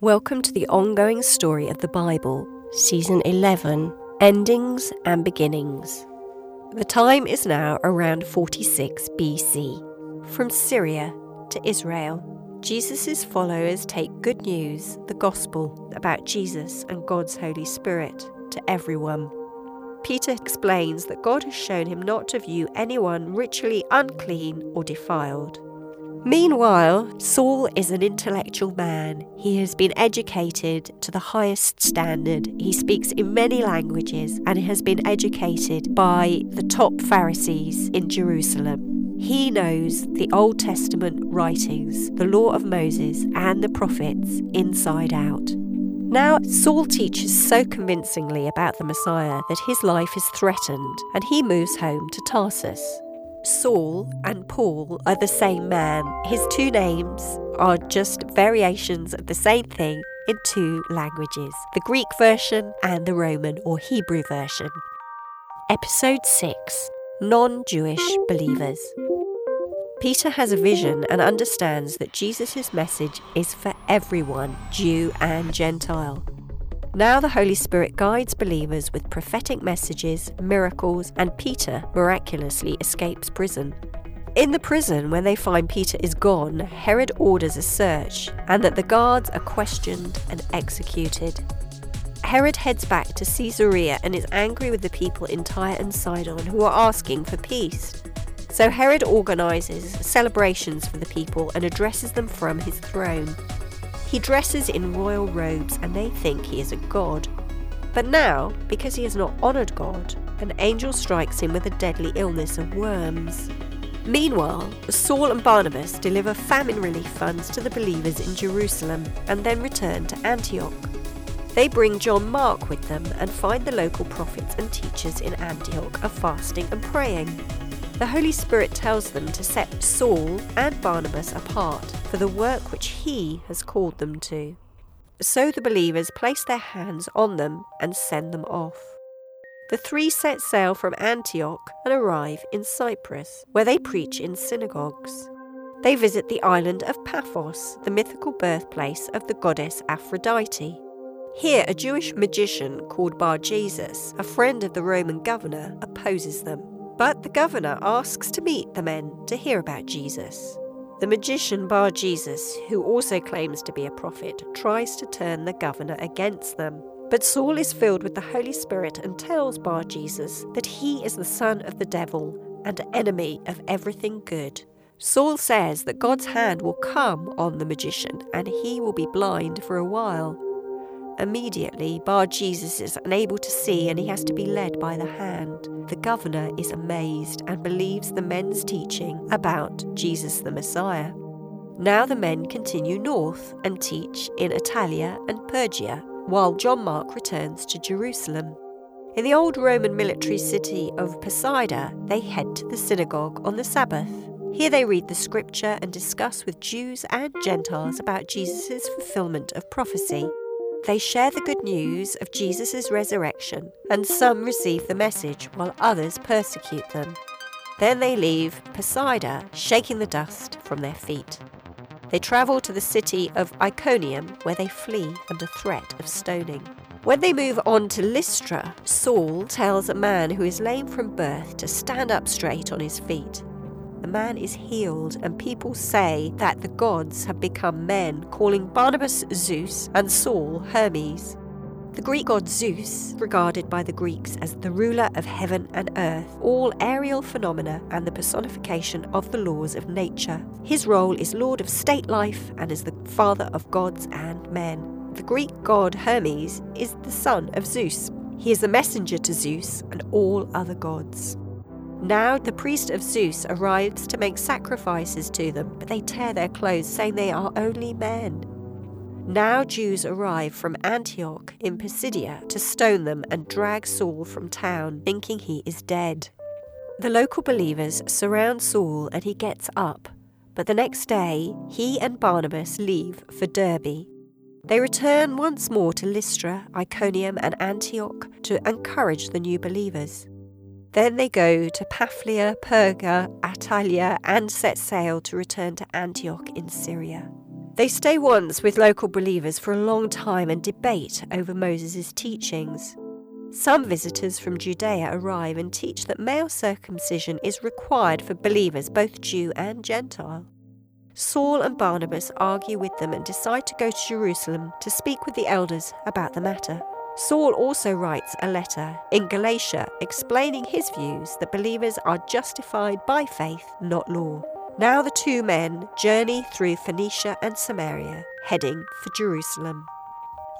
Welcome to the ongoing story of the Bible, Season 11 Endings and Beginnings. The time is now around 46 BC. From Syria to Israel, Jesus' followers take good news, the gospel, about Jesus and God's Holy Spirit to everyone. Peter explains that God has shown him not to view anyone ritually unclean or defiled. Meanwhile, Saul is an intellectual man. He has been educated to the highest standard. He speaks in many languages and has been educated by the top Pharisees in Jerusalem. He knows the Old Testament writings, the law of Moses, and the prophets inside out. Now, Saul teaches so convincingly about the Messiah that his life is threatened and he moves home to Tarsus. Saul and Paul are the same man. His two names are just variations of the same thing in two languages the Greek version and the Roman or Hebrew version. Episode 6 Non Jewish Believers. Peter has a vision and understands that Jesus' message is for everyone, Jew and Gentile. Now the Holy Spirit guides believers with prophetic messages, miracles, and Peter miraculously escapes prison. In the prison, when they find Peter is gone, Herod orders a search and that the guards are questioned and executed. Herod heads back to Caesarea and is angry with the people in Tyre and Sidon who are asking for peace. So Herod organises celebrations for the people and addresses them from his throne. He dresses in royal robes and they think he is a god. But now, because he has not honoured God, an angel strikes him with a deadly illness of worms. Meanwhile, Saul and Barnabas deliver famine relief funds to the believers in Jerusalem and then return to Antioch. They bring John Mark with them and find the local prophets and teachers in Antioch are fasting and praying. The Holy Spirit tells them to set Saul and Barnabas apart for the work which he has called them to. So the believers place their hands on them and send them off. The three set sail from Antioch and arrive in Cyprus, where they preach in synagogues. They visit the island of Paphos, the mythical birthplace of the goddess Aphrodite. Here, a Jewish magician called Bar Jesus, a friend of the Roman governor, opposes them. But the governor asks to meet the men to hear about Jesus. The magician Bar Jesus, who also claims to be a prophet, tries to turn the governor against them. But Saul is filled with the Holy Spirit and tells Bar Jesus that he is the son of the devil and enemy of everything good. Saul says that God's hand will come on the magician and he will be blind for a while. Immediately, Bar Jesus is unable to see and he has to be led by the hand. The governor is amazed and believes the men's teaching about Jesus the Messiah. Now the men continue north and teach in Attalia and Perga, while John Mark returns to Jerusalem. In the old Roman military city of Pisidia, they head to the synagogue on the Sabbath. Here they read the scripture and discuss with Jews and Gentiles about Jesus' fulfillment of prophecy. They share the good news of Jesus' resurrection, and some receive the message while others persecute them. Then they leave Pisidia, shaking the dust from their feet. They travel to the city of Iconium, where they flee under threat of stoning. When they move on to Lystra, Saul tells a man who is lame from birth to stand up straight on his feet. The man is healed, and people say that the gods have become men, calling Barnabas Zeus and Saul Hermes. The Greek god Zeus, regarded by the Greeks as the ruler of heaven and earth, all aerial phenomena, and the personification of the laws of nature. His role is lord of state life and is the father of gods and men. The Greek god Hermes is the son of Zeus. He is the messenger to Zeus and all other gods. Now the priest of Zeus arrives to make sacrifices to them, but they tear their clothes, saying they are only men. Now Jews arrive from Antioch in Pisidia to stone them and drag Saul from town, thinking he is dead. The local believers surround Saul and he gets up, but the next day he and Barnabas leave for Derbe. They return once more to Lystra, Iconium, and Antioch to encourage the new believers. Then they go to Pamphylia, Perga, Attalia, and set sail to return to Antioch in Syria. They stay once with local believers for a long time and debate over Moses' teachings. Some visitors from Judea arrive and teach that male circumcision is required for believers, both Jew and Gentile. Saul and Barnabas argue with them and decide to go to Jerusalem to speak with the elders about the matter. Saul also writes a letter in Galatia explaining his views that believers are justified by faith, not law. Now the two men journey through Phoenicia and Samaria, heading for Jerusalem.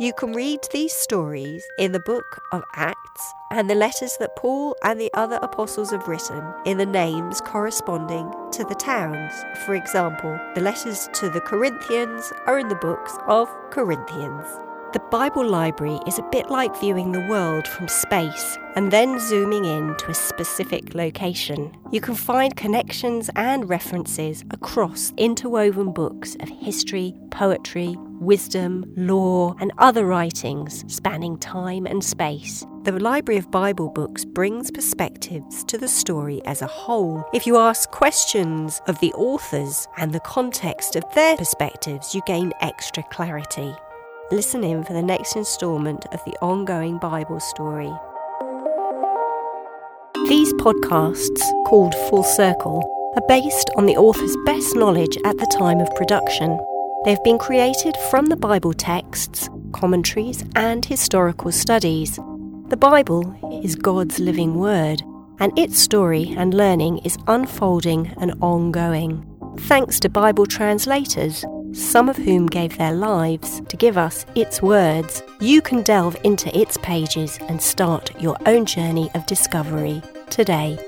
You can read these stories in the book of Acts and the letters that Paul and the other apostles have written in the names corresponding to the towns. For example, the letters to the Corinthians are in the books of Corinthians. The Bible library is a bit like viewing the world from space and then zooming in to a specific location. You can find connections and references across interwoven books of history, poetry, wisdom, law, and other writings spanning time and space. The Library of Bible Books brings perspectives to the story as a whole. If you ask questions of the authors and the context of their perspectives, you gain extra clarity. Listen in for the next instalment of the ongoing Bible story. These podcasts, called Full Circle, are based on the author's best knowledge at the time of production. They have been created from the Bible texts, commentaries, and historical studies. The Bible is God's living word, and its story and learning is unfolding and ongoing. Thanks to Bible translators, some of whom gave their lives to give us its words, you can delve into its pages and start your own journey of discovery today.